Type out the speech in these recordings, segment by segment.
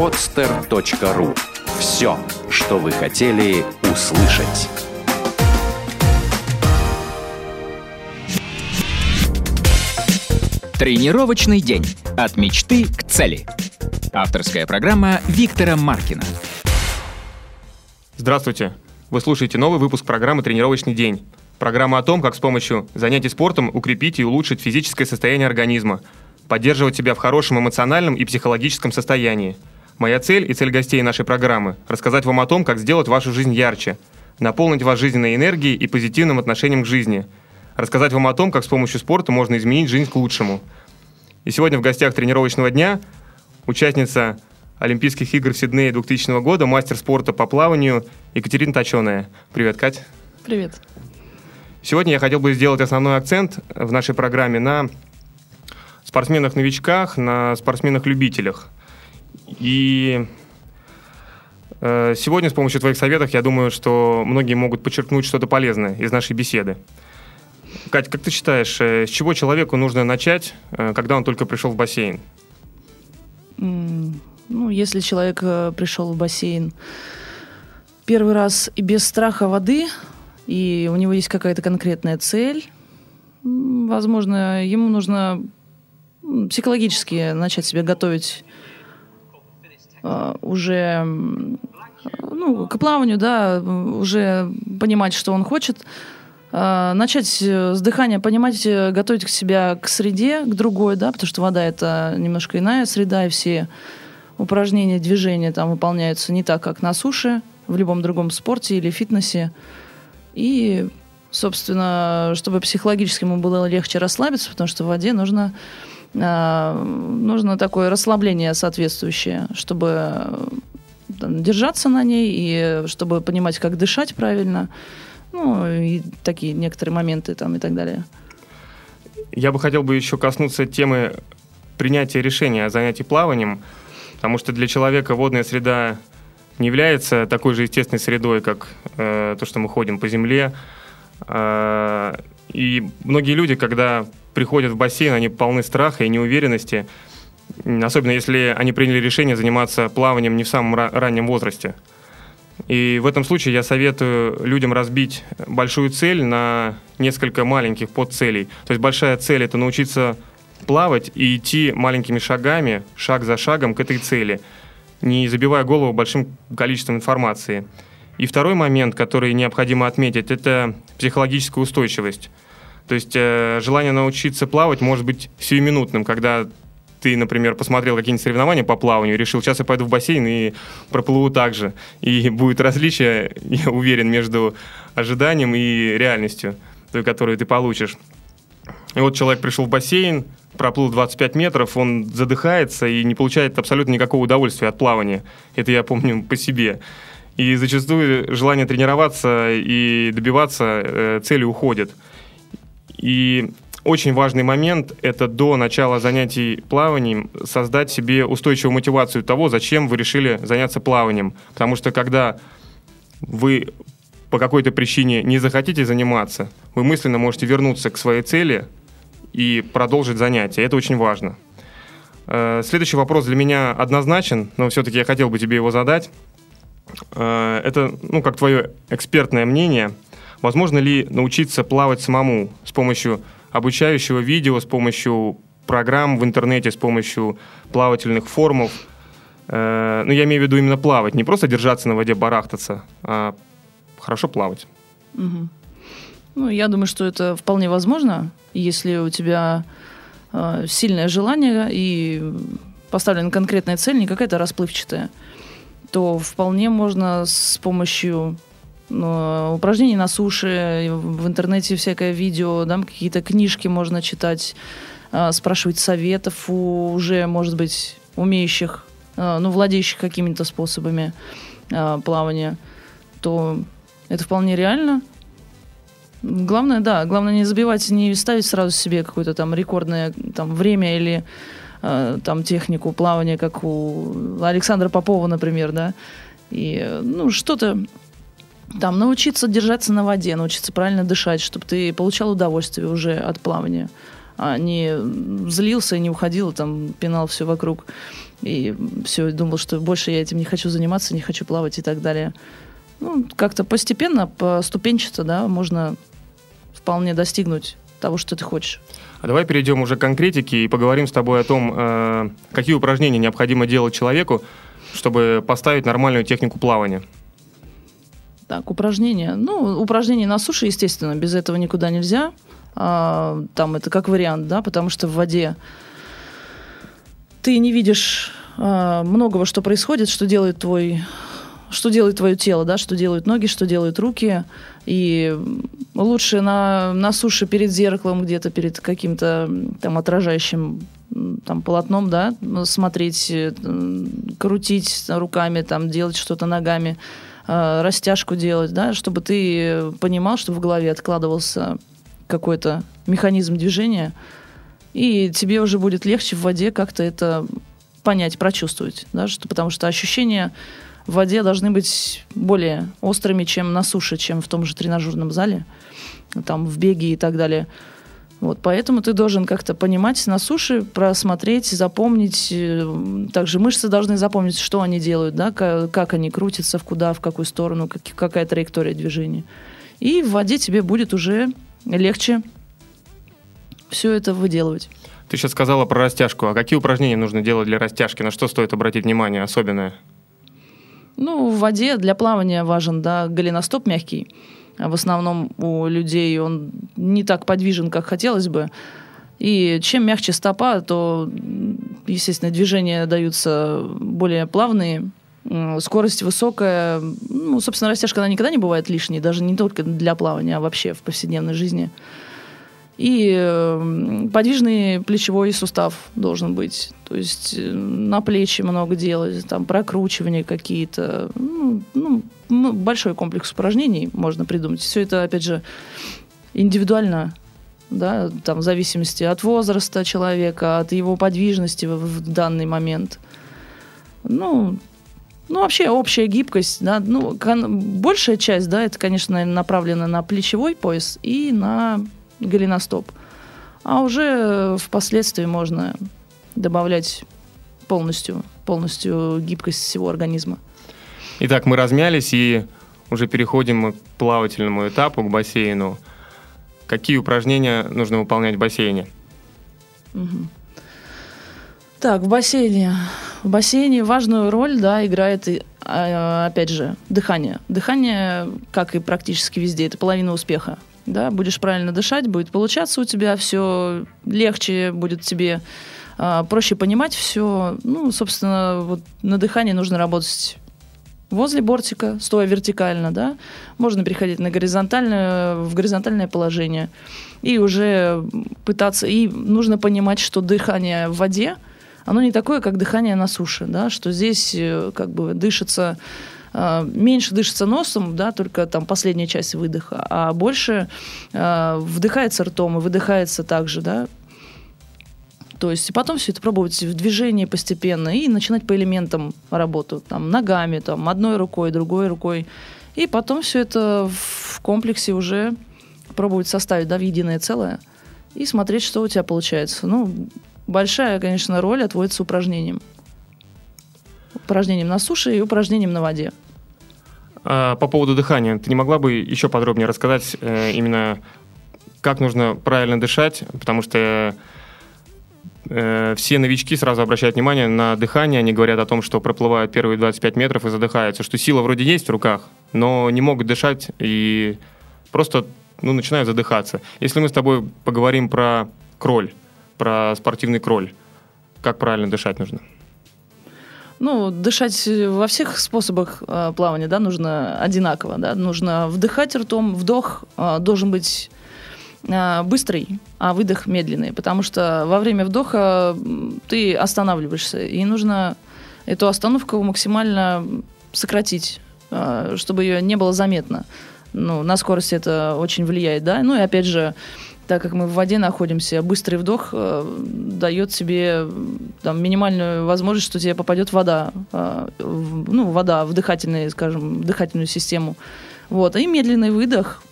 podster.ru. Все, что вы хотели услышать. Тренировочный день. От мечты к цели. Авторская программа Виктора Маркина. Здравствуйте. Вы слушаете новый выпуск программы «Тренировочный день». Программа о том, как с помощью занятий спортом укрепить и улучшить физическое состояние организма, поддерживать себя в хорошем эмоциональном и психологическом состоянии. Моя цель и цель гостей нашей программы – рассказать вам о том, как сделать вашу жизнь ярче, наполнить вас жизненной энергией и позитивным отношением к жизни, рассказать вам о том, как с помощью спорта можно изменить жизнь к лучшему. И сегодня в гостях тренировочного дня участница Олимпийских игр в Сиднее 2000 года, мастер спорта по плаванию Екатерина Точеная. Привет, Кать. Привет. Сегодня я хотел бы сделать основной акцент в нашей программе на спортсменах-новичках, на спортсменах-любителях. И э, сегодня с помощью твоих советов я думаю, что многие могут подчеркнуть что-то полезное из нашей беседы. Кать, как ты считаешь, э, с чего человеку нужно начать, э, когда он только пришел в бассейн? Ну, если человек пришел в бассейн первый раз и без страха воды, и у него есть какая-то конкретная цель, возможно, ему нужно психологически начать себя готовить уже ну, к плаванию, да, уже понимать, что он хочет, uh, начать с дыхания, понимать, готовить себя к среде, к другой, да, потому что вода это немножко иная среда, и все упражнения, движения там выполняются не так, как на суше, в любом другом спорте или фитнесе. И, собственно, чтобы психологически ему было легче расслабиться, потому что в воде нужно, э, нужно такое расслабление соответствующее, чтобы там, держаться на ней и чтобы понимать, как дышать правильно. Ну, и такие некоторые моменты там и так далее. Я бы хотел бы еще коснуться темы принятия решения о занятии плаванием, потому что для человека водная среда не является такой же естественной средой, как э, то, что мы ходим по земле. Э, и многие люди, когда приходят в бассейн, они полны страха и неуверенности, особенно если они приняли решение заниматься плаванием не в самом раннем возрасте. И в этом случае я советую людям разбить большую цель на несколько маленьких подцелей. То есть большая цель – это научиться плавать и идти маленькими шагами, шаг за шагом к этой цели – не забивая голову большим количеством информации. И второй момент, который необходимо отметить, это психологическая устойчивость. То есть э, желание научиться плавать может быть сиюминутным, когда ты, например, посмотрел какие-нибудь соревнования по плаванию, решил, сейчас я пойду в бассейн и проплыву так же. И будет различие, я уверен, между ожиданием и реальностью, той, которую ты получишь. И вот человек пришел в бассейн, проплыл 25 метров, он задыхается и не получает абсолютно никакого удовольствия от плавания. Это я помню по себе. И зачастую желание тренироваться и добиваться э, цели уходит. И очень важный момент – это до начала занятий плаванием создать себе устойчивую мотивацию того, зачем вы решили заняться плаванием. Потому что когда вы по какой-то причине не захотите заниматься, вы мысленно можете вернуться к своей цели – и продолжить занятие. Это очень важно. Э, следующий вопрос для меня однозначен, но все-таки я хотел бы тебе его задать. Э, это, ну, как твое экспертное мнение, возможно ли научиться плавать самому с помощью обучающего видео, с помощью программ в интернете, с помощью плавательных формов? Э, ну, я имею в виду именно плавать, не просто держаться на воде, барахтаться, а хорошо плавать. Угу. Ну, я думаю, что это вполне возможно, если у тебя э, сильное желание и поставлена конкретная цель, не какая-то расплывчатая, то вполне можно с помощью ну, упражнений на суше, в интернете всякое видео, да, какие-то книжки можно читать, э, спрашивать советов у уже, может быть, умеющих, э, ну, владеющих какими-то способами плавания, то это вполне реально. Главное, да, главное не забивать, не ставить сразу себе какое-то там рекордное там, время или э, там технику плавания, как у Александра Попова, например, да. И, ну, что-то там научиться держаться на воде, научиться правильно дышать, чтобы ты получал удовольствие уже от плавания, а не злился и не уходил, там пинал все вокруг. и все, думал, что больше я этим не хочу заниматься, не хочу плавать и так далее. Ну, как-то постепенно, поступенчато, да, можно вполне достигнуть того, что ты хочешь. А давай перейдем уже к конкретике и поговорим с тобой о том, э, какие упражнения необходимо делать человеку, чтобы поставить нормальную технику плавания. Так, упражнения. Ну, упражнения на суше, естественно, без этого никуда нельзя. А, там это как вариант, да, потому что в воде ты не видишь а, многого, что происходит, что делает твой что делает твое тело, да, что делают ноги, что делают руки. И лучше на, на суше перед зеркалом, где-то перед каким-то там отражающим там полотном, да, смотреть, э, крутить руками, там делать что-то ногами, э, растяжку делать, да, чтобы ты понимал, что в голове откладывался какой-то механизм движения, и тебе уже будет легче в воде как-то это понять, прочувствовать, да, что, потому что ощущения в воде должны быть более острыми, чем на суше, чем в том же тренажерном зале, там в беге и так далее. Вот, поэтому ты должен как-то понимать на суше, просмотреть, запомнить. Э, также мышцы должны запомнить, что они делают, да, как, они крутятся, в куда, в какую сторону, как, какая траектория движения. И в воде тебе будет уже легче все это выделывать. Ты сейчас сказала про растяжку. А какие упражнения нужно делать для растяжки? На что стоит обратить внимание особенное? Ну, в воде для плавания важен, да, голеностоп мягкий. А в основном у людей он не так подвижен, как хотелось бы. И чем мягче стопа, то, естественно, движения даются более плавные, скорость высокая. Ну, собственно, растяжка, она никогда не бывает лишней, даже не только для плавания, а вообще в повседневной жизни. И эм, подвижный плечевой сустав должен быть. То есть э, на плечи много делать, там прокручивания какие-то. Ну, ну, большой комплекс упражнений можно придумать. Все это, опять же, индивидуально да, там, в зависимости от возраста человека, от его подвижности в, в данный момент. Ну, ну, вообще общая гибкость, да, ну, большая часть, да, это, конечно, направлена на плечевой пояс и на голеностоп. А уже впоследствии можно добавлять полностью, полностью гибкость всего организма. Итак, мы размялись и уже переходим к плавательному этапу, к бассейну. Какие упражнения нужно выполнять в бассейне? Угу. Так, в бассейне. В бассейне важную роль, да, играет, а, опять же, дыхание. Дыхание, как и практически везде, это половина успеха да, будешь правильно дышать, будет получаться у тебя все легче, будет тебе э, проще понимать все. Ну, собственно, вот на дыхании нужно работать возле бортика, стоя вертикально, да, можно переходить на горизонтальное, в горизонтальное положение и уже пытаться, и нужно понимать, что дыхание в воде, оно не такое, как дыхание на суше, да, что здесь э, как бы дышится меньше дышится носом, да, только там последняя часть выдоха, а больше э, вдыхается ртом и выдыхается также, да. То есть потом все это пробовать в движении постепенно и начинать по элементам работу, там ногами, там одной рукой, другой рукой, и потом все это в комплексе уже пробовать составить, да, в единое целое и смотреть, что у тебя получается. Ну, большая, конечно, роль отводится упражнениям упражнением на суше и упражнением на воде. А, по поводу дыхания, ты не могла бы еще подробнее рассказать э, именно, как нужно правильно дышать, потому что э, все новички сразу обращают внимание на дыхание, они говорят о том, что проплывают первые 25 метров и задыхаются, что сила вроде есть в руках, но не могут дышать и просто ну, начинают задыхаться. Если мы с тобой поговорим про кроль, про спортивный кроль, как правильно дышать нужно? Ну, дышать во всех способах э, плавания, да, нужно одинаково, да, нужно вдыхать ртом, вдох э, должен быть э, быстрый, а выдох медленный, потому что во время вдоха ты останавливаешься, и нужно эту остановку максимально сократить, э, чтобы ее не было заметно. Ну, на скорость это очень влияет, да, ну и опять же, так как мы в воде находимся, быстрый вдох э, дает себе там, минимальную возможность, что тебе попадет вода, э, в, ну, вода в дыхательную, скажем, дыхательную систему. Вот. И медленный выдох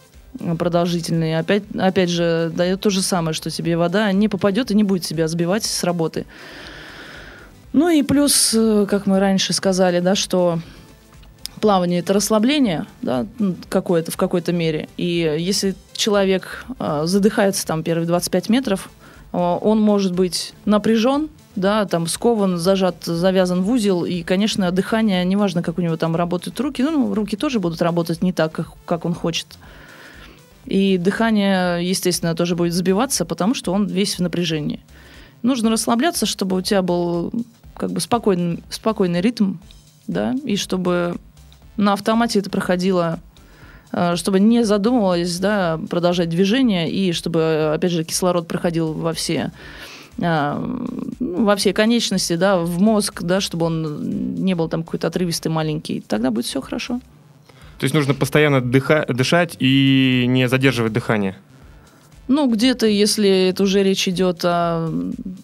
продолжительный, опять, опять же, дает то же самое, что тебе вода не попадет и не будет себя сбивать с работы. Ну и плюс, э, как мы раньше сказали, да, что плавание это расслабление, да, какое-то в какой-то мере. И если человек э, задыхается там первые 25 метров, э, он может быть напряжен, да, там скован, зажат, завязан в узел, и, конечно, дыхание, неважно, как у него там работают руки, ну, руки тоже будут работать не так, как, как он хочет. И дыхание, естественно, тоже будет сбиваться, потому что он весь в напряжении. Нужно расслабляться, чтобы у тебя был как бы спокойный, спокойный ритм, да, и чтобы на автомате это проходило э, чтобы не задумывалось, да, продолжать движение, и чтобы, опять же, кислород проходил во все а, ну, во все конечности, да, в мозг, да, чтобы он не был там какой-то отрывистый маленький. Тогда будет все хорошо. То есть нужно постоянно дыха- дышать и не задерживать дыхание? Ну, где-то, если это уже речь идет о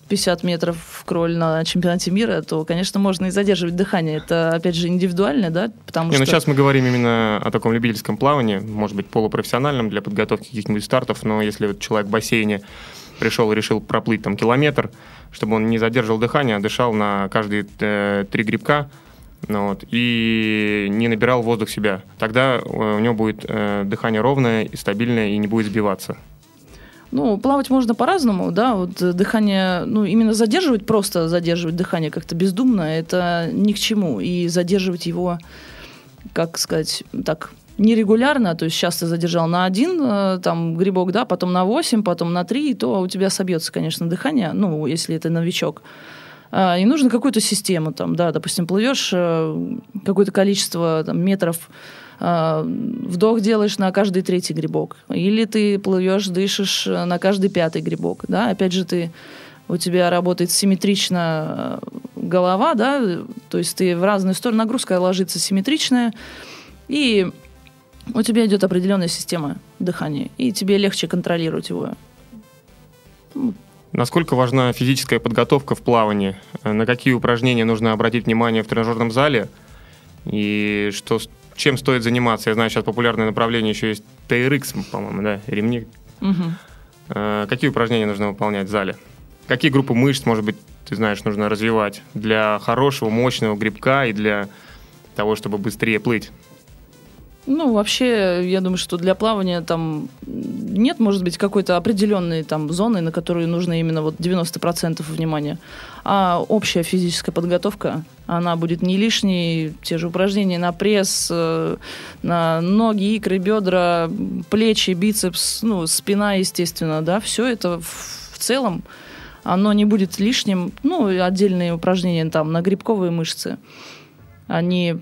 50 метров в кроль на чемпионате мира, то, конечно, можно и задерживать дыхание. Это, опять же, индивидуально, да? Потому Не, ну, что... ну сейчас мы говорим именно о таком любительском плавании, может быть, полупрофессиональном для подготовки каких-нибудь стартов, но если вот человек в бассейне пришел и решил проплыть там километр, чтобы он не задерживал дыхание, а дышал на каждые э, три грибка, ну, вот, и не набирал воздух себя. Тогда э, у него будет э, дыхание ровное и стабильное, и не будет сбиваться. Ну, плавать можно по-разному, да, вот дыхание, ну, именно задерживать, просто задерживать дыхание как-то бездумно, это ни к чему, и задерживать его, как сказать, так, нерегулярно, то есть сейчас ты задержал на один э, там грибок, да, потом на 8, потом на 3, то у тебя собьется, конечно, дыхание, ну, если это новичок. А, и нужно какую-то систему, там, да, допустим, плывешь э, какое-то количество там, метров, вдох делаешь на каждый третий грибок, или ты плывешь, дышишь на каждый пятый грибок, да, опять же ты у тебя работает симметрично э, голова, да, то есть ты в разные стороны, нагрузка ложится симметричная, и у тебя идет определенная система дыхания, и тебе легче контролировать его. Насколько важна физическая подготовка в плавании? На какие упражнения нужно обратить внимание в тренажерном зале? И что, чем стоит заниматься? Я знаю, сейчас популярное направление еще есть TRX, по-моему, да, ремни. Угу. Какие упражнения нужно выполнять в зале? Какие группы мышц, может быть, ты знаешь, нужно развивать для хорошего, мощного грибка и для того, чтобы быстрее плыть? Ну, вообще, я думаю, что для плавания там нет, может быть, какой-то определенной там зоны, на которую нужно именно вот 90% внимания. А общая физическая подготовка, она будет не лишней. Те же упражнения на пресс, э, на ноги, икры, бедра, плечи, бицепс, ну, спина, естественно, да, все это в целом оно не будет лишним. Ну, отдельные упражнения там на грибковые мышцы, они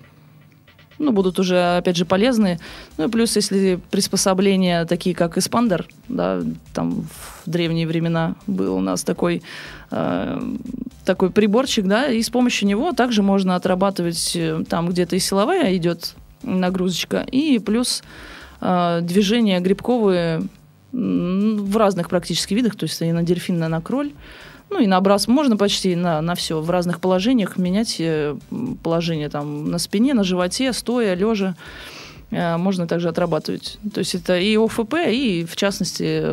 ну, будут уже, опять же, полезны. Ну и плюс, если приспособления такие, как эспандер, да, там в древние времена был у нас такой, э, такой приборчик, да, и с помощью него также можно отрабатывать э, там где-то и силовая идет нагрузочка, и плюс э, движения грибковые в разных практически видах, то есть и на дельфин, и на кроль. Ну и набрас можно почти на, на все в разных положениях менять э, положение там на спине, на животе, стоя, лежа. Э, можно также отрабатывать. То есть это и ОФП, и в частности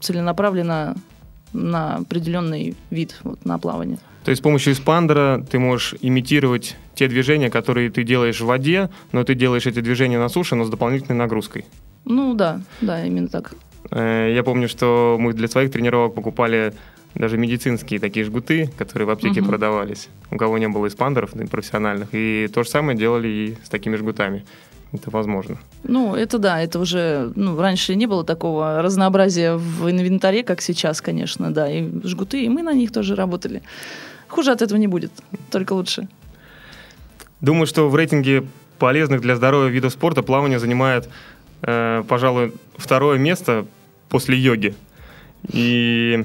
целенаправленно на определенный вид, вот, на плавание. То есть с помощью эспандера ты можешь имитировать те движения, которые ты делаешь в воде, но ты делаешь эти движения на суше, но с дополнительной нагрузкой. Ну да, да, именно так. Э, я помню, что мы для своих тренировок покупали даже медицинские такие жгуты, которые в аптеке угу. продавались. У кого не было эспандеров профессиональных. И то же самое делали и с такими жгутами. Это возможно. Ну, это да, это уже, ну, раньше не было такого разнообразия в инвентаре, как сейчас, конечно, да, и жгуты, и мы на них тоже работали. Хуже от этого не будет, только лучше. Думаю, что в рейтинге полезных для здоровья видов спорта плавание занимает, э, пожалуй, второе место после йоги. И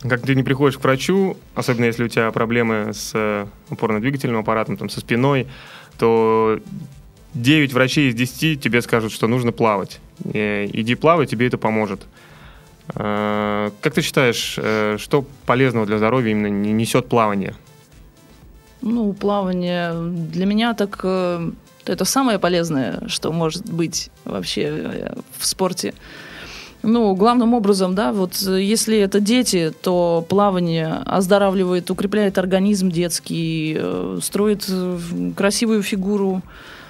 как ты не приходишь к врачу, особенно если у тебя проблемы с э, опорно-двигательным аппаратом, там, со спиной, то 9 врачей из 10 тебе скажут, что нужно плавать. И, иди плавай, тебе это поможет. Э, как ты считаешь, э, что полезного для здоровья именно несет плавание? Ну, плавание для меня так это самое полезное, что может быть вообще в спорте. Ну, главным образом, да, вот если это дети, то плавание оздоравливает, укрепляет организм детский, э, строит э, красивую фигуру,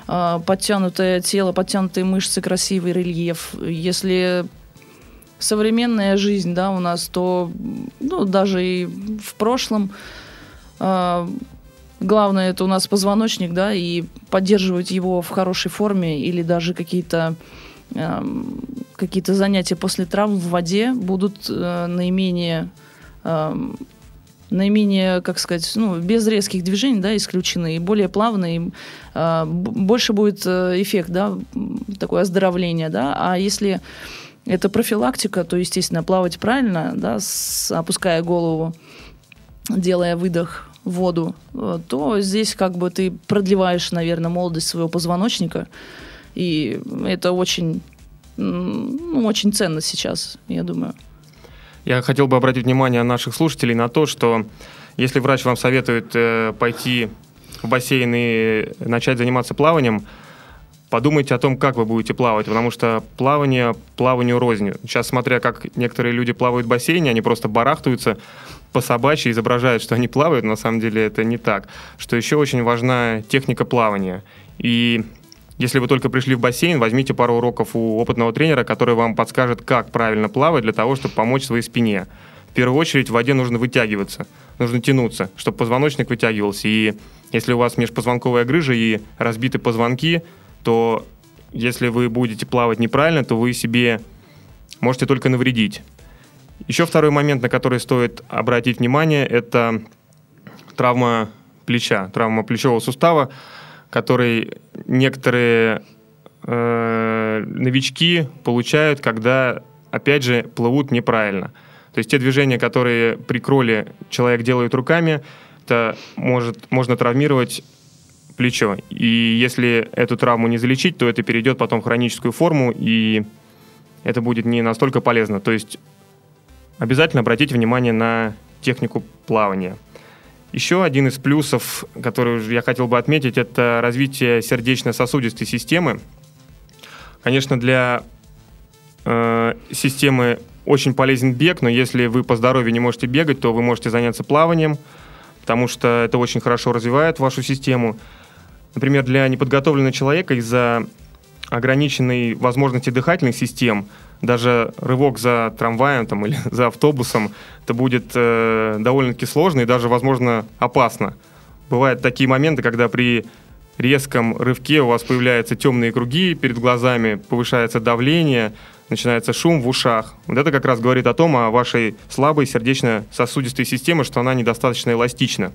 э, подтянутое тело, подтянутые мышцы, красивый рельеф. Если современная жизнь, да, у нас, то, ну, даже и в прошлом главное это у нас позвоночник, да, и поддерживать его в хорошей форме или даже какие-то какие-то занятия после травм в воде будут э, наименее наименее, как сказать, ну, без резких движений, да, исключены, и более плавные, э, больше будет э, эффект, да, такое оздоровление, да, а если это профилактика, то, естественно, плавать правильно, да, с, опуская голову, делая выдох в воду, э, то здесь как бы ты продлеваешь, наверное, молодость своего позвоночника, и это очень, ну, очень ценно сейчас, я думаю. Я хотел бы обратить внимание наших слушателей на то, что если врач вам советует э, пойти в бассейн и начать заниматься плаванием, подумайте о том, как вы будете плавать, потому что плавание плаванию рознью. Сейчас, смотря как некоторые люди плавают в бассейне, они просто барахтаются по собачьи, изображают, что они плавают, на самом деле это не так. Что еще очень важна техника плавания. И если вы только пришли в бассейн, возьмите пару уроков у опытного тренера, который вам подскажет, как правильно плавать для того, чтобы помочь своей спине. В первую очередь в воде нужно вытягиваться, нужно тянуться, чтобы позвоночник вытягивался. И если у вас межпозвонковая грыжа и разбиты позвонки, то если вы будете плавать неправильно, то вы себе можете только навредить. Еще второй момент, на который стоит обратить внимание, это травма плеча, травма плечевого сустава который некоторые э, новички получают, когда, опять же, плывут неправильно. То есть те движения, которые при кроле человек делает руками, это может, можно травмировать плечо. И если эту травму не залечить, то это перейдет потом в хроническую форму, и это будет не настолько полезно. То есть обязательно обратите внимание на технику плавания. Еще один из плюсов, который я хотел бы отметить, это развитие сердечно-сосудистой системы. Конечно, для э, системы очень полезен бег, но если вы по здоровью не можете бегать, то вы можете заняться плаванием, потому что это очень хорошо развивает вашу систему. Например, для неподготовленного человека из-за ограниченной возможности дыхательных систем – даже рывок за трамваем там, или за автобусом, это будет э, довольно-таки сложно и даже, возможно, опасно. Бывают такие моменты, когда при резком рывке у вас появляются темные круги перед глазами, повышается давление, начинается шум в ушах. Вот это как раз говорит о том, о вашей слабой сердечно-сосудистой системе, что она недостаточно эластична.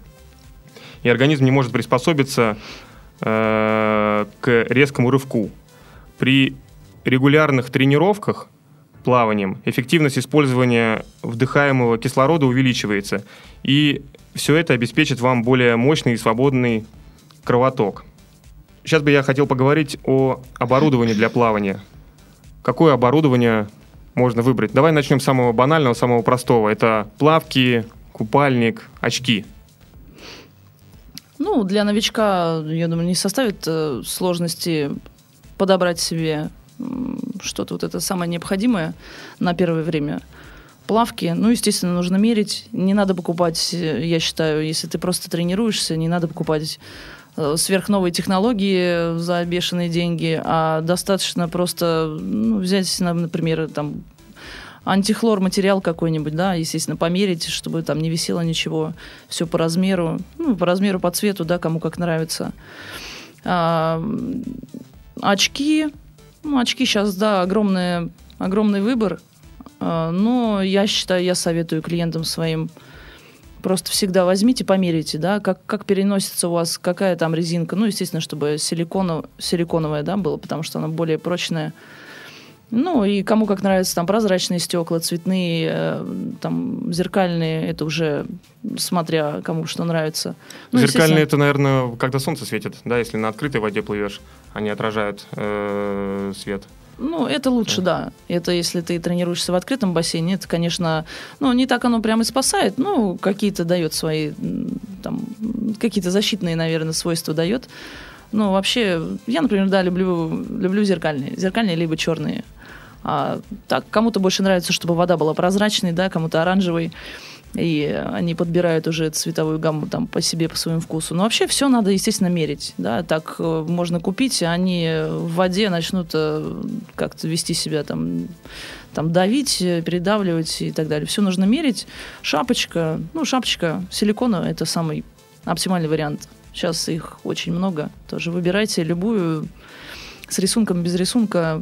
И организм не может приспособиться э, к резкому рывку. При регулярных тренировках плаванием эффективность использования вдыхаемого кислорода увеличивается. И все это обеспечит вам более мощный и свободный кровоток. Сейчас бы я хотел поговорить о оборудовании для плавания. Какое оборудование можно выбрать? Давай начнем с самого банального, самого простого. Это плавки, купальник, очки. Ну, для новичка, я думаю, не составит э, сложности подобрать себе что-то вот это самое необходимое на первое время. Плавки, ну, естественно, нужно мерить. Не надо покупать, я считаю, если ты просто тренируешься, не надо покупать э, сверхновые технологии за бешеные деньги, а достаточно просто ну, взять, например, там антихлор материал какой-нибудь, да, естественно, померить, чтобы там не висело ничего, все по размеру, ну, по размеру, по цвету, да, кому как нравится. А, очки, ну, очки сейчас, да, огромный, огромный выбор. А, но я считаю, я советую клиентам своим просто всегда возьмите, померите, да, как, как переносится у вас, какая там резинка. Ну, естественно, чтобы силиконов, силиконовая, да, была, потому что она более прочная. Ну, и кому как нравятся там прозрачные стекла, цветные, э, там, зеркальные, это уже смотря кому что нравится. Ну, зеркальные это, наверное, когда солнце светит, да, если на открытой воде плывешь, они отражают э, свет. Ну, это лучше, да. Это если ты тренируешься в открытом бассейне, это, конечно, ну, не так оно прямо и спасает, ну, какие-то дает свои, там, какие-то защитные, наверное, свойства дает. Ну, вообще, я, например, да, люблю, люблю зеркальные. Зеркальные либо черные А так кому-то больше нравится, чтобы вода была прозрачной, да, кому-то оранжевой. И они подбирают уже цветовую гамму там по себе, по своему вкусу. Но вообще все надо, естественно, мерить. Да? Так э, можно купить, а они в воде начнут э, как-то вести себя там, там давить, э, передавливать и так далее. Все нужно мерить. Шапочка, ну, шапочка силикона – это самый оптимальный вариант. Сейчас их очень много. Тоже выбирайте любую с рисунком, без рисунка.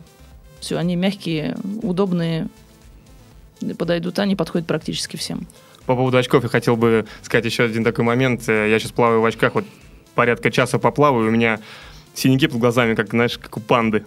Все, они мягкие, удобные, подойдут, они подходят практически всем. По поводу очков я хотел бы сказать еще один такой момент. Я сейчас плаваю в очках, вот порядка часа поплаваю, у меня синяки под глазами, как, знаешь, как у панды.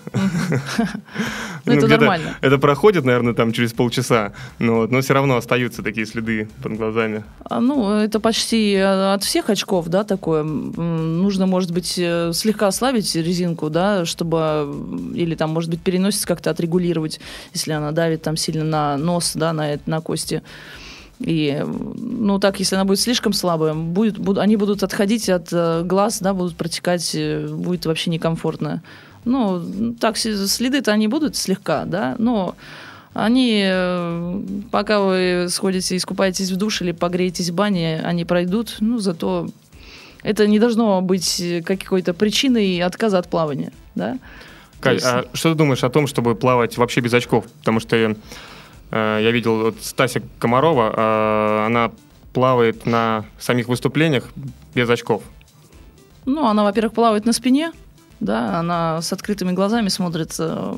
Ну, это нормально. Это проходит, наверное, там через полчаса, но, но все равно остаются такие следы под глазами. А, ну, это почти э, от всех очков, да, такое. Нужно, может быть, э, слегка ослабить резинку, да, чтобы... Или там, может быть, переносится как-то отрегулировать, если она давит там сильно на нос, да, на, на кости. И, ну, так, если она будет слишком слабая, будет, буд, они будут отходить от э, глаз, да, будут протекать, э, будет вообще некомфортно. Ну, так, следы-то они будут слегка, да, но они, э, пока вы сходите, искупаетесь в душ или погреетесь в бане, они пройдут, ну, зато это не должно быть какой-то причиной отказа от плавания, да. Кать, а что ты думаешь о том, чтобы плавать вообще без очков? Потому что я видел вот Стася Комарова, э, она плавает на самих выступлениях без очков. Ну, она, во-первых, плавает на спине, да, она с открытыми глазами смотрит э,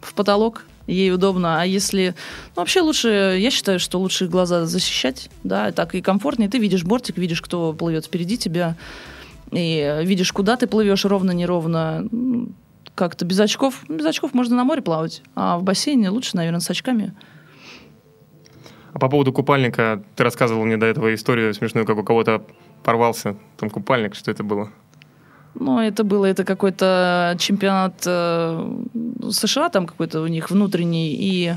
в потолок, ей удобно. А если... Ну, вообще лучше, я считаю, что лучше глаза защищать, да, так и комфортнее. Ты видишь бортик, видишь, кто плывет впереди тебя, и видишь, куда ты плывешь, ровно, неровно. Как-то без очков. Без очков можно на море плавать, а в бассейне лучше, наверное, с очками. А по поводу купальника, ты рассказывал мне до этого историю смешную, как у кого-то порвался там купальник, что это было? Ну, это было, это какой-то чемпионат э, США, там какой-то у них внутренний, и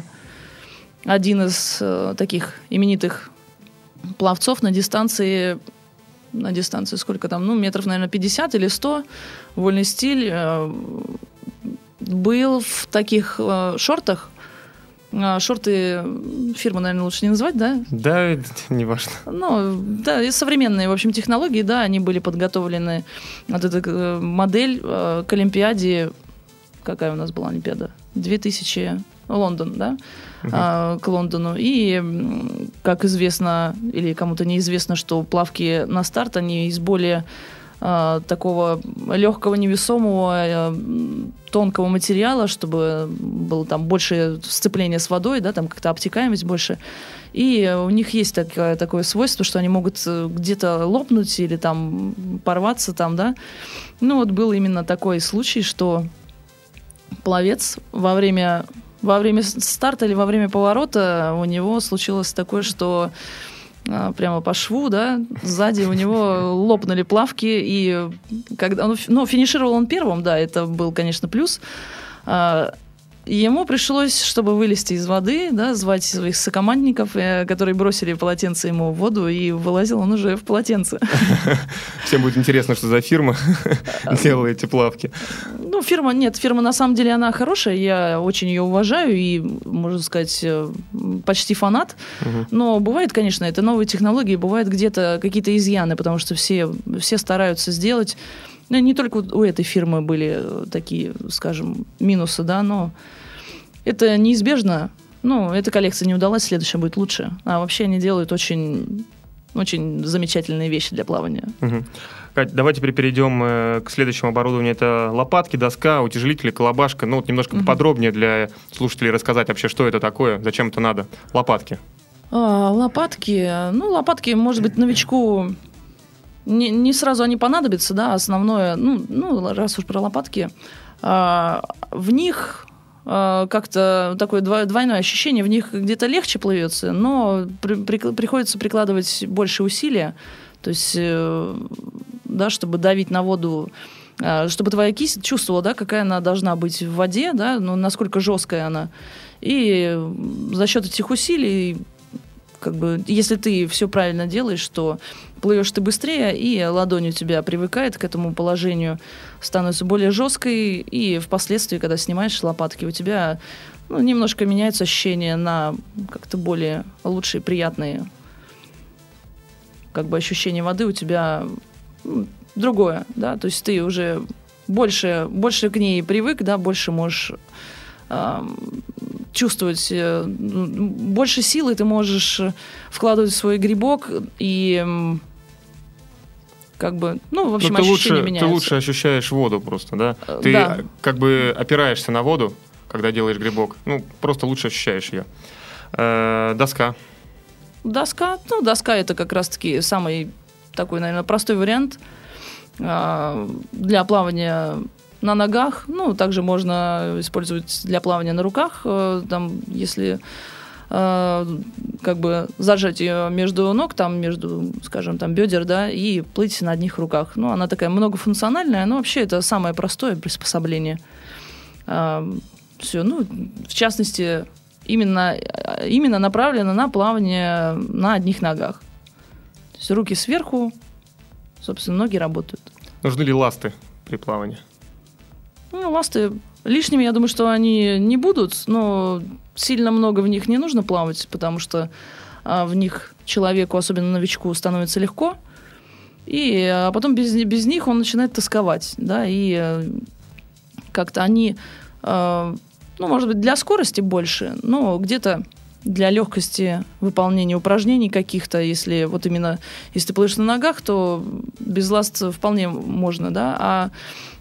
один из э, таких именитых пловцов на дистанции, на дистанции сколько там, ну, метров, наверное, 50 или 100, вольный стиль, э, был в таких э, шортах, шорты фирмы, наверное, лучше не называть, да? Да, не важно. Ну, да, и современные, в общем, технологии, да, они были подготовлены. Вот эта э, модель э, к Олимпиаде, какая у нас была Олимпиада? 2000, Лондон, да? Угу. А, к Лондону. И, как известно, или кому-то неизвестно, что плавки на старт, они из более а, такого легкого, невесомого, э, тонкого материала, чтобы было там больше сцепления с водой, да, там как-то обтекаемость больше. И у них есть такое, такое свойство, что они могут э, где-то лопнуть или там порваться там, да. Ну вот был именно такой случай, что пловец во время во время старта или во время поворота у него случилось такое, что прямо по шву, да, сзади у него лопнули плавки, и когда, ну, ну, финишировал он первым, да, это был, конечно, плюс, Ему пришлось, чтобы вылезти из воды, да, звать своих сокомандников, э, которые бросили полотенце ему в воду, и вылазил он уже в полотенце. Всем будет интересно, что за фирма делала эти плавки. Ну, фирма, нет, фирма на самом деле она хорошая, я очень ее уважаю и, можно сказать, э, почти фанат. Но бывает, конечно, это новые технологии, бывают где-то какие-то изъяны, потому что все, все стараются сделать ну, не только у этой фирмы были э, такие, скажем, минусы, да, но это неизбежно. Ну, эта коллекция не удалась, следующая будет лучше. А вообще они делают очень, очень замечательные вещи для плавания. Угу. Кать, давай теперь перейдем э, к следующему оборудованию. Это лопатки, доска, утяжелители, колобашка. Ну, вот немножко угу. подробнее для слушателей рассказать вообще, что это такое, зачем это надо. Лопатки. А, лопатки. Ну, лопатки, может быть, новичку не, не сразу они понадобятся, да, основное, ну, ну раз уж про лопатки, а, в них а, как-то такое двойное ощущение, в них где-то легче плывется, но при, при, приходится прикладывать больше усилия, то есть, э, да, чтобы давить на воду, а, чтобы твоя кисть чувствовала, да, какая она должна быть в воде, да, ну, насколько жесткая она. И за счет этих усилий как бы, если ты все правильно делаешь, то плывешь ты быстрее, и ладонь у тебя привыкает к этому положению, становится более жесткой, и впоследствии, когда снимаешь лопатки, у тебя ну, немножко меняется ощущение на как-то более лучшие, приятные как бы ощущение воды у тебя ну, другое, да, то есть ты уже больше, больше к ней привык, да, больше можешь чувствовать, э, больше силы ты можешь вкладывать в свой грибок и как бы, ну, в общем, Но ты ощущения лучше, меняются. ты лучше ощущаешь воду просто, да? Э, Ты да. как бы опираешься на воду, когда делаешь грибок. Ну, просто лучше ощущаешь ее. Э, доска. Доска, ну, доска это как раз-таки самый такой, наверное, простой вариант а, для плавания на ногах. Ну, также можно использовать для плавания на руках, э, там, если э, как бы зажать ее между ног, там, между, скажем, там, бедер, да, и плыть на одних руках. Ну, она такая многофункциональная, но вообще это самое простое приспособление. все, ну, в частности, именно, именно направлено на плавание на одних ногах. То есть руки сверху, собственно, ноги работают. Нужны ли ласты при плавании? Ну, ласты лишними, я думаю, что они не будут, но сильно много в них не нужно плавать, потому что а, в них человеку, особенно новичку, становится легко. И а потом без, без них он начинает тосковать, да, и э, как-то они, э, ну, может быть, для скорости больше, но где-то для легкости выполнения упражнений каких-то, если вот именно, если ты плывешь на ногах, то без ласт вполне можно, да, а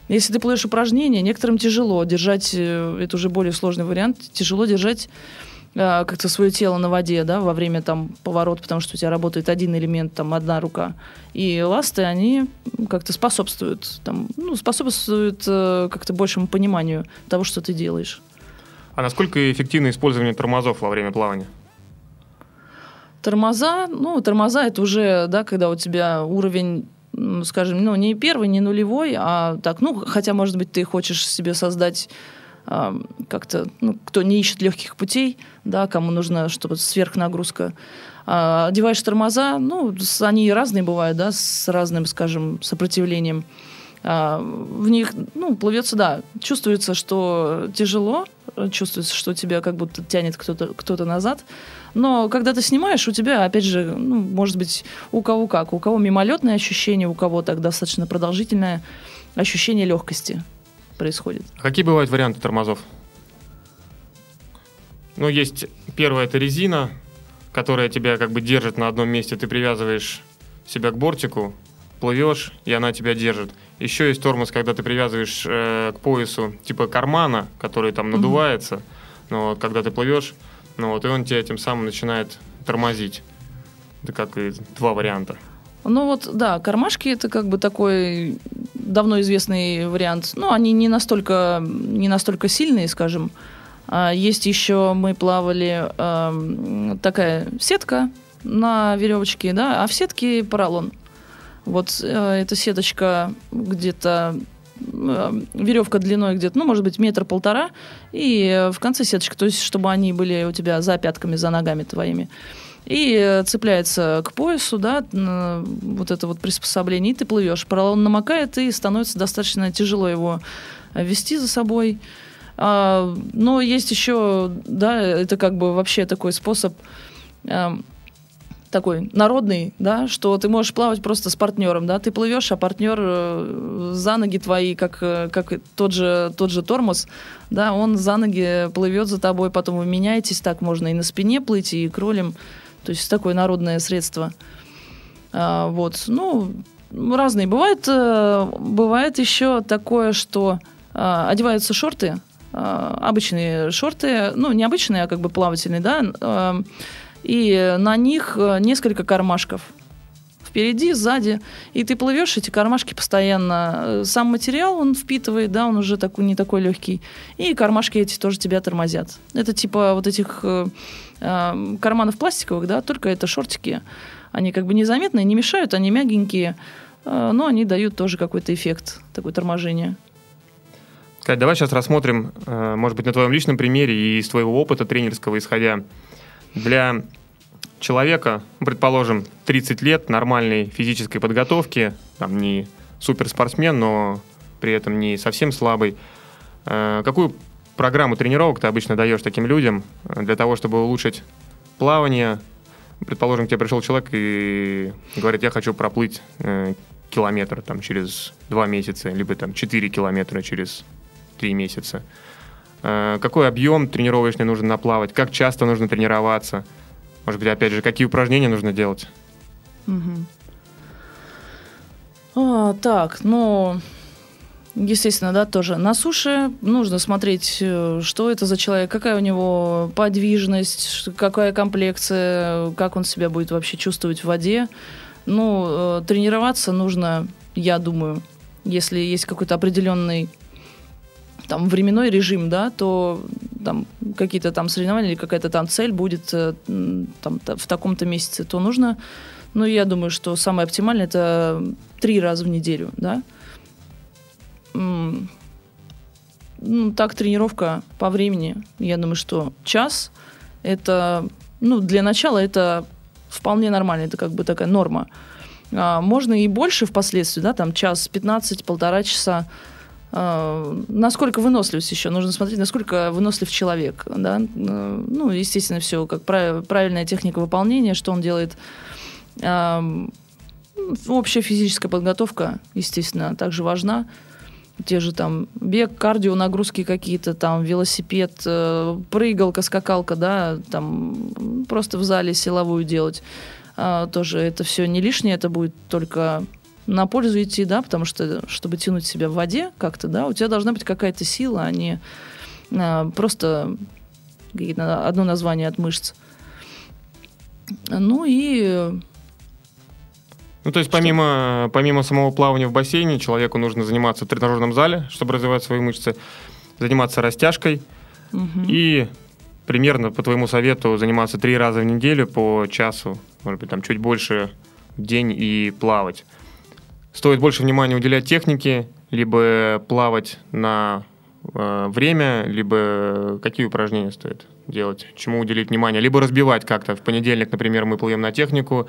если ты плывешь упражнения, некоторым тяжело держать, э, это уже более сложный вариант, тяжело держать э, как-то свое тело на воде, да, во время там поворота, потому что у тебя работает один элемент, там одна рука. И ласты, они как-то способствуют, там, ну, способствуют э, как-то большему пониманию того, что ты делаешь. А насколько эффективно использование тормозов во время плавания? Тормоза, ну, тормоза это уже, да, когда у тебя уровень скажем, ну, не первый, не нулевой, а так, ну, хотя, может быть, ты хочешь себе создать а, как-то, ну, кто не ищет легких путей, да, кому нужна чтобы сверхнагрузка, а, одеваешь тормоза, ну, они разные бывают, да, с разным, скажем, сопротивлением. А, в них, ну, плывется, да, чувствуется, что тяжело, чувствуется, что тебя как будто тянет кто-то кто назад, но когда ты снимаешь, у тебя, опять же, ну, может быть, у кого как, у кого мимолетное ощущение, у кого так достаточно продолжительное ощущение легкости происходит. А какие бывают варианты тормозов? Ну, есть первое, это резина, которая тебя как бы держит на одном месте. Ты привязываешь себя к бортику, плывешь, и она тебя держит. Еще есть тормоз, когда ты привязываешь э, к поясу типа кармана, который там надувается. Но вот, когда ты плывешь, ну вот, и он тебя тем самым начинает тормозить. Это как и два варианта. Ну вот, да, кармашки это как бы такой давно известный вариант. Ну, они не настолько, не настолько сильные, скажем. А есть еще, мы плавали, эм, такая сетка на веревочке, да, а в сетке поролон. Вот э, эта сеточка где-то э, веревка длиной где-то, ну, может быть, метр-полтора, и э, в конце сеточка, то есть, чтобы они были у тебя за пятками, за ногами твоими. И э, цепляется к поясу, да, вот это вот приспособление, и ты плывешь. Поролон намокает, и становится достаточно тяжело его вести за собой. А, но есть еще, да, это как бы вообще такой способ эм, такой народный, да, что ты можешь плавать просто с партнером, да, ты плывешь, а партнер э, за ноги твои, как, э, как тот же, тот же тормоз, да, он за ноги плывет за тобой, потом вы меняетесь, так можно и на спине плыть, и кролем, то есть такое народное средство. А, вот, ну, разные. Бывает, э, бывает еще такое, что а, одеваются шорты, а, обычные шорты, ну, не обычные, а как бы плавательные, да, и на них э, несколько кармашков. Впереди, сзади. И ты плывешь, эти кармашки постоянно. э, Сам материал он впитывает, да, он уже такой, не такой легкий. И кармашки эти тоже тебя тормозят. Это типа вот этих э, э, карманов пластиковых, да, только это шортики. Они как бы незаметные, не мешают, они мягенькие, э, но они дают тоже какой-то эффект, такое торможение. Кать, давай сейчас рассмотрим, э, может быть, на твоем личном примере и из твоего опыта тренерского исходя, для человека, предположим, 30 лет нормальной физической подготовки, там не суперспортсмен, но при этом не совсем слабый, э, какую программу тренировок ты обычно даешь таким людям э, для того, чтобы улучшить плавание? Предположим, к тебе пришел человек и говорит, я хочу проплыть э, километр там, через два месяца, либо там 4 километра через три месяца. Э, какой объем тренировочный нужно наплавать? Как часто нужно тренироваться? Может быть, опять же, какие упражнения нужно делать? Мгм. А, так, ну, естественно, да, тоже на суше нужно смотреть, э, что это за человек, какая у него подвижность, какая комплекция, как он себя будет вообще чувствовать в воде. Ну, э, тренироваться нужно, я думаю, если есть какой-то определенный там временной режим, да, то там какие-то там соревнования или какая-то там цель будет э, там та- в таком-то месяце, то нужно ну, я думаю, что самое оптимальное это три раза в неделю, да. Ну, так тренировка по времени, я думаю, что час это, ну, для начала это вполне нормально, это как бы такая норма. А, можно и больше впоследствии, да, там час 15, полтора часа. А, насколько выносливость еще? Нужно смотреть, насколько вынослив человек, да. Э, Ну, естественно, все как прав- правильная техника выполнения, что он делает Ам, Общая физическая подготовка, естественно, также важна. Те же там бег, кардио, нагрузки какие-то, там велосипед, э, прыгалка, скакалка, да, там просто в зале силовую делать. А, тоже это все не лишнее, это будет только на пользу идти, да, потому что, чтобы тянуть себя в воде как-то, да, у тебя должна быть какая-то сила, а не а, просто одно название от мышц. Ну и Ну, то есть помимо, помимо самого плавания в бассейне, человеку нужно заниматься в тренажерном зале, чтобы развивать свои мышцы, заниматься растяжкой Мгм. и примерно, по твоему совету, заниматься три раза в неделю по часу, может быть, там чуть больше в день и плавать. Стоит больше внимания уделять технике, либо плавать на э, время, либо какие упражнения стоит делать, чему уделить внимание, либо разбивать как-то. В понедельник, например, мы плывем на технику,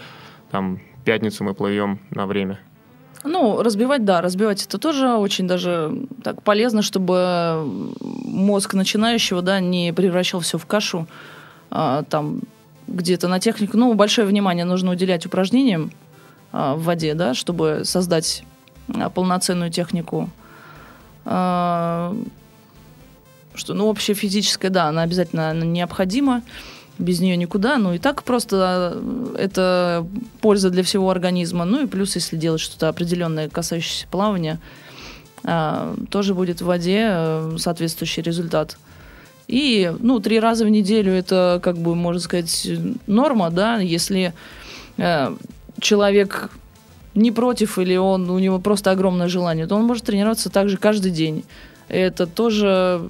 там, в пятницу мы плывем на время. Ну, разбивать, да, разбивать это тоже очень даже так полезно, чтобы мозг начинающего, да, не превращал все в кашу, а, там где-то на технику. Ну, большое внимание нужно уделять упражнениям в воде, да, чтобы создать а, полноценную технику. А, что, ну, общая физическая, да, она обязательно необходима, без нее никуда. Ну, и так просто это польза для всего организма. Ну, и плюс, если делать что-то определенное, касающееся плавания, а, тоже будет в воде соответствующий результат. И, ну, три раза в неделю это, как бы, можно сказать, норма, да, если человек не против или он, у него просто огромное желание, то он может тренироваться также каждый день. Это тоже,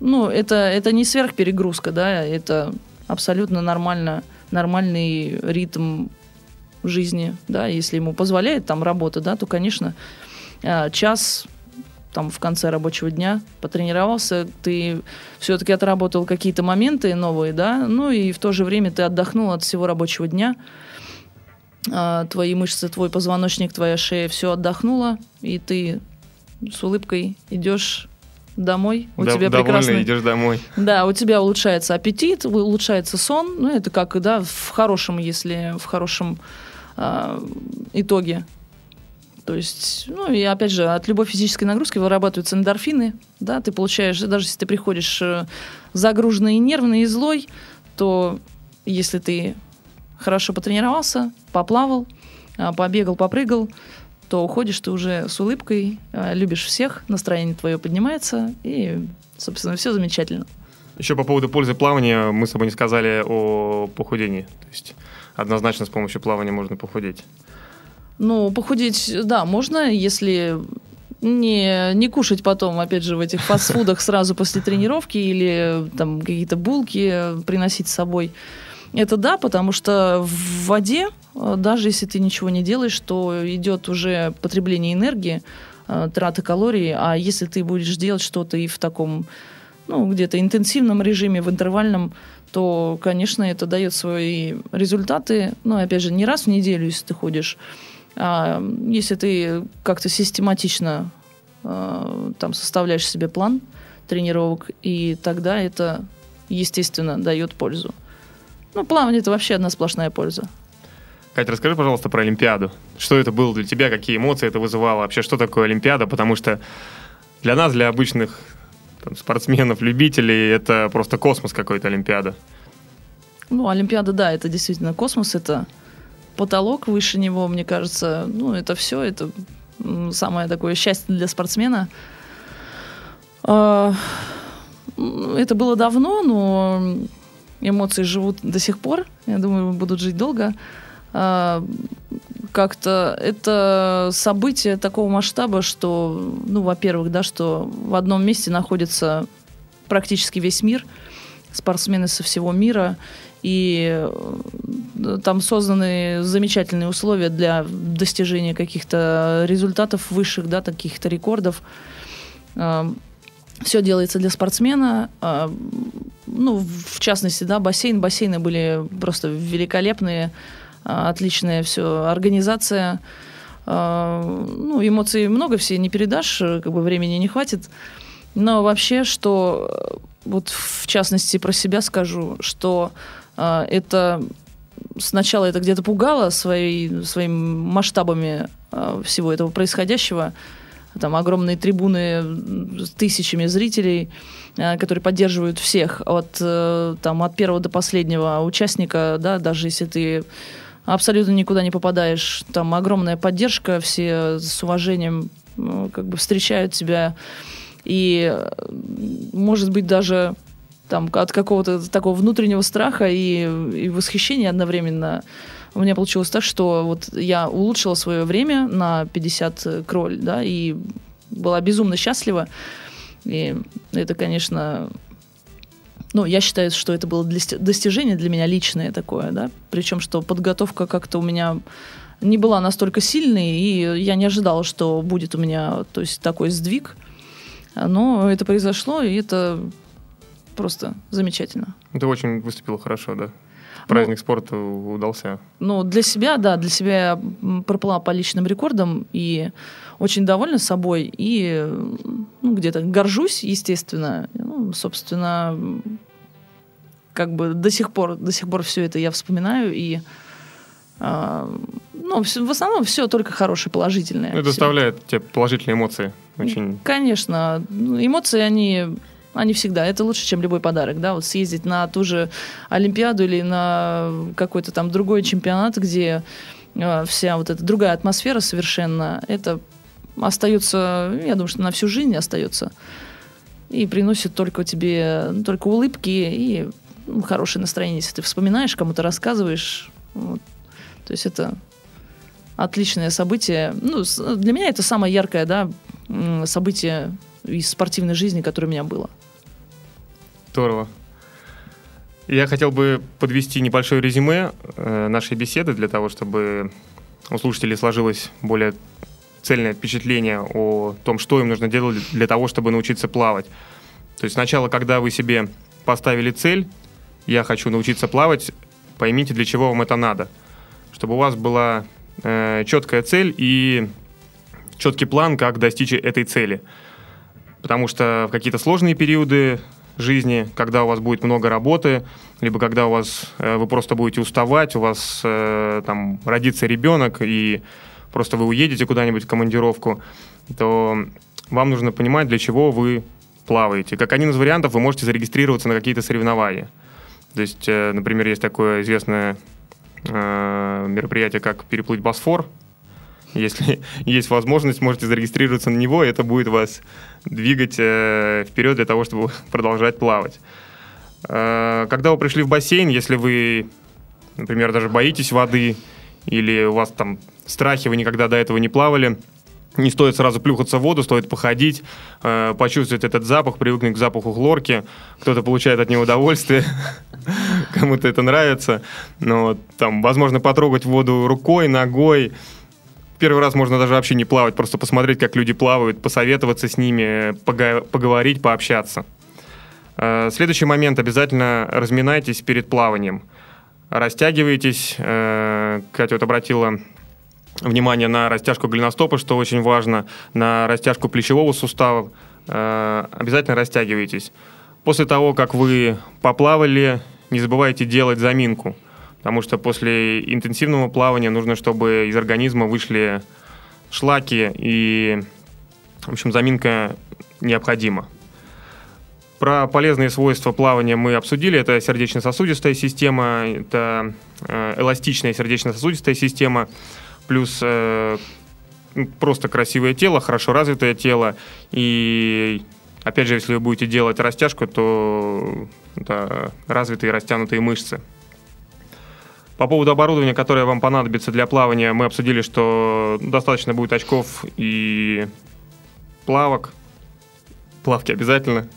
ну, это, это не сверхперегрузка, да, это абсолютно нормально, нормальный ритм жизни, да, если ему позволяет там работа, да, то, конечно, а, час там в конце рабочего дня потренировался, ты все-таки отработал какие-то моменты новые, да, ну и в то же время ты отдохнул от всего рабочего дня, твои мышцы, твой позвоночник, твоя шея, все отдохнуло, и ты с улыбкой идешь домой, у Да- тебя прекрасный... идешь домой. Да, у тебя улучшается аппетит, улучшается сон. Ну, это как, да, в хорошем, если в хорошем а, итоге. То есть, ну, и опять же, от любой физической нагрузки вырабатываются эндорфины, да, ты получаешь, даже если ты приходишь э, загруженный и нервный, и злой, то если ты хорошо потренировался, поплавал, а, побегал, попрыгал, то уходишь ты уже с улыбкой, а, любишь всех, настроение твое поднимается, и, собственно, все замечательно. Еще по поводу пользы плавания мы с тобой не сказали о похудении. То есть однозначно с помощью плавания можно похудеть. Ну, похудеть, да, можно, если не, не кушать потом, опять же, в этих фастфудах сразу после тренировки или там какие-то булки приносить с собой. Это да, потому что в воде, э, даже если ты ничего не делаешь, то идет уже потребление энергии, э, трата калорий, а если ты будешь делать что-то и в таком ну, где-то интенсивном режиме, в интервальном, то, конечно, это дает свои результаты. Но, опять же, не раз в неделю, если ты ходишь, а если ты как-то систематично э, там составляешь себе план тренировок, и тогда это, естественно, дает пользу. Ну, плавание это вообще одна сплошная польза. Катя, расскажи, пожалуйста, про Олимпиаду. Что это было для тебя, какие эмоции это вызывало, вообще, что такое Олимпиада, потому что для нас, для обычных там, спортсменов, любителей, это просто космос какой-то Олимпиада. Ну, Олимпиада, да, это действительно космос, это потолок выше него, мне кажется, ну, это все, это самое такое счастье для спортсмена. А, это было давно, но эмоции живут до сих пор. Я думаю, будут жить долго. А, как-то это событие такого масштаба, что, ну, во-первых, да, что в одном месте находится практически весь мир, спортсмены со всего мира, и э, там созданы замечательные условия для достижения каких-то результатов высших, да, каких-то рекордов. А, Все делается для спортсмена. А, ну, в частности, да, бассейн. Бассейны были просто великолепные, а, отличная все организация. Ну, эмоций много, все не передашь, как бы времени не хватит. Но вообще, что вот в частности про себя скажу, что а, это сначала это где-то пугало своей, своими масштабами а, всего этого происходящего. Там огромные трибуны с тысячами зрителей, а, которые поддерживают всех от, э, там, от первого до последнего участника, да, даже если ты абсолютно никуда не попадаешь, там огромная поддержка, все с уважением как бы встречают тебя. И, э, может быть, даже там, от какого-то такого внутреннего страха и, и восхищения одновременно. У меня получилось так, что вот я улучшила свое время на 50 кроль, да, и была безумно счастлива. И это, конечно, ну, я считаю, что это было достижение для меня личное такое, да, причем, что подготовка как-то у меня не была настолько сильной, и я не ожидала, что будет у меня, то есть, такой сдвиг. Но это произошло, и это просто замечательно. Ты очень выступила хорошо, да? Праздник ну, спорта удался. Ну, для себя, да, для себя я проплыла по личным рекордам и очень довольна собой. И ну, где-то горжусь, естественно. Ну, собственно, как бы до сих пор, до сих пор все это я вспоминаю и э, ну, в основном все только хорошее, положительное. Это доставляет тебе положительные эмоции. Очень... Конечно. Эмоции, они они всегда. Это лучше, чем любой подарок, да, вот съездить на ту же Олимпиаду или на какой-то там другой чемпионат, где э, вся вот эта другая атмосфера совершенно, это остается, я думаю, что на всю жизнь остается. И приносит только тебе, ну, только улыбки и ну, хорошее настроение, если ты вспоминаешь, кому-то рассказываешь. Вот. То есть это отличное событие. Ну, для меня это самое яркое, да, событие из спортивной жизни, которое у меня было. Здорово. Я хотел бы подвести небольшое резюме э, нашей беседы для того, чтобы у слушателей сложилось более цельное впечатление о том, что им нужно делать для того, чтобы научиться плавать. То есть сначала, когда вы себе поставили цель, я хочу научиться плавать, поймите, для чего вам это надо. Чтобы у вас была э, четкая цель и четкий план, как достичь этой цели. Потому что в какие-то сложные периоды жизни, когда у вас будет много работы, либо когда у вас э, вы просто будете уставать, у вас э, там родится ребенок и просто вы уедете куда-нибудь в командировку, то вам нужно понимать, для чего вы плаваете. Как один из вариантов, вы можете зарегистрироваться на какие-то соревнования. То есть, э, например, есть такое известное мероприятие, как переплыть Босфор. Если есть возможность, можете зарегистрироваться на него, и это будет вас двигать э, вперед для того, чтобы продолжать плавать. Э, когда вы пришли в бассейн, если вы, например, даже боитесь воды, или у вас там страхи, вы никогда до этого не плавали, не стоит сразу плюхаться в воду, стоит походить, э, почувствовать этот запах, привыкнуть к запаху хлорки. Кто-то получает от него удовольствие, кому-то это нравится. Но там, возможно, потрогать воду рукой, ногой, первый раз можно даже вообще не плавать, просто посмотреть, как люди плавают, посоветоваться с ними, поговорить, пообщаться. Э, следующий момент. Обязательно разминайтесь перед плаванием. Растягивайтесь. Э, Катя вот обратила внимание на растяжку голеностопа, что очень важно, на растяжку плечевого сустава. Э, обязательно растягивайтесь. После того, как вы поплавали, не забывайте делать заминку, потому что после интенсивного плавания нужно, чтобы из организма вышли шлаки, и, в общем, заминка необходима. Про полезные свойства плавания мы обсудили. Это сердечно-сосудистая система, это э, эластичная сердечно-сосудистая система, плюс э, ну, просто красивое тело, хорошо развитое тело. И опять же, если вы будете делать растяжку, то это развитые растянутые мышцы. По поводу оборудования, которое вам понадобится для плавания, мы обсудили, что достаточно будет очков и плавок, Плавки обязательно.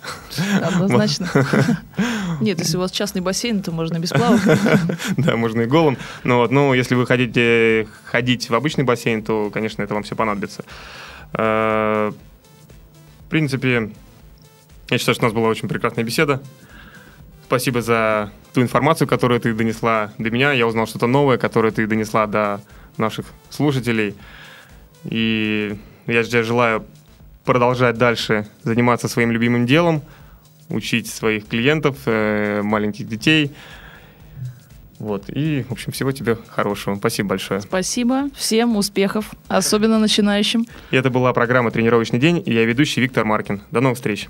Однозначно. Нет, если у вас частный бассейн, то можно без плавок. Да, можно и голым. Но, вот, но если вы хотите ходить в обычный бассейн, то, конечно, это вам все понадобится. Э, в принципе, я считаю, что у нас была очень прекрасная беседа. Спасибо за ту информацию, которую ты донесла до меня. Я узнал что-то новое, которое ты донесла до наших слушателей. И я желаю продолжать дальше заниматься своим любимым делом, учить своих клиентов, э, маленьких детей. Вот. И, в общем, всего тебе хорошего. Спасибо большое. Спасибо. Всем успехов, особенно начинающим. И это была программа «Тренировочный день». И я ведущий Виктор Маркин. До новых встреч.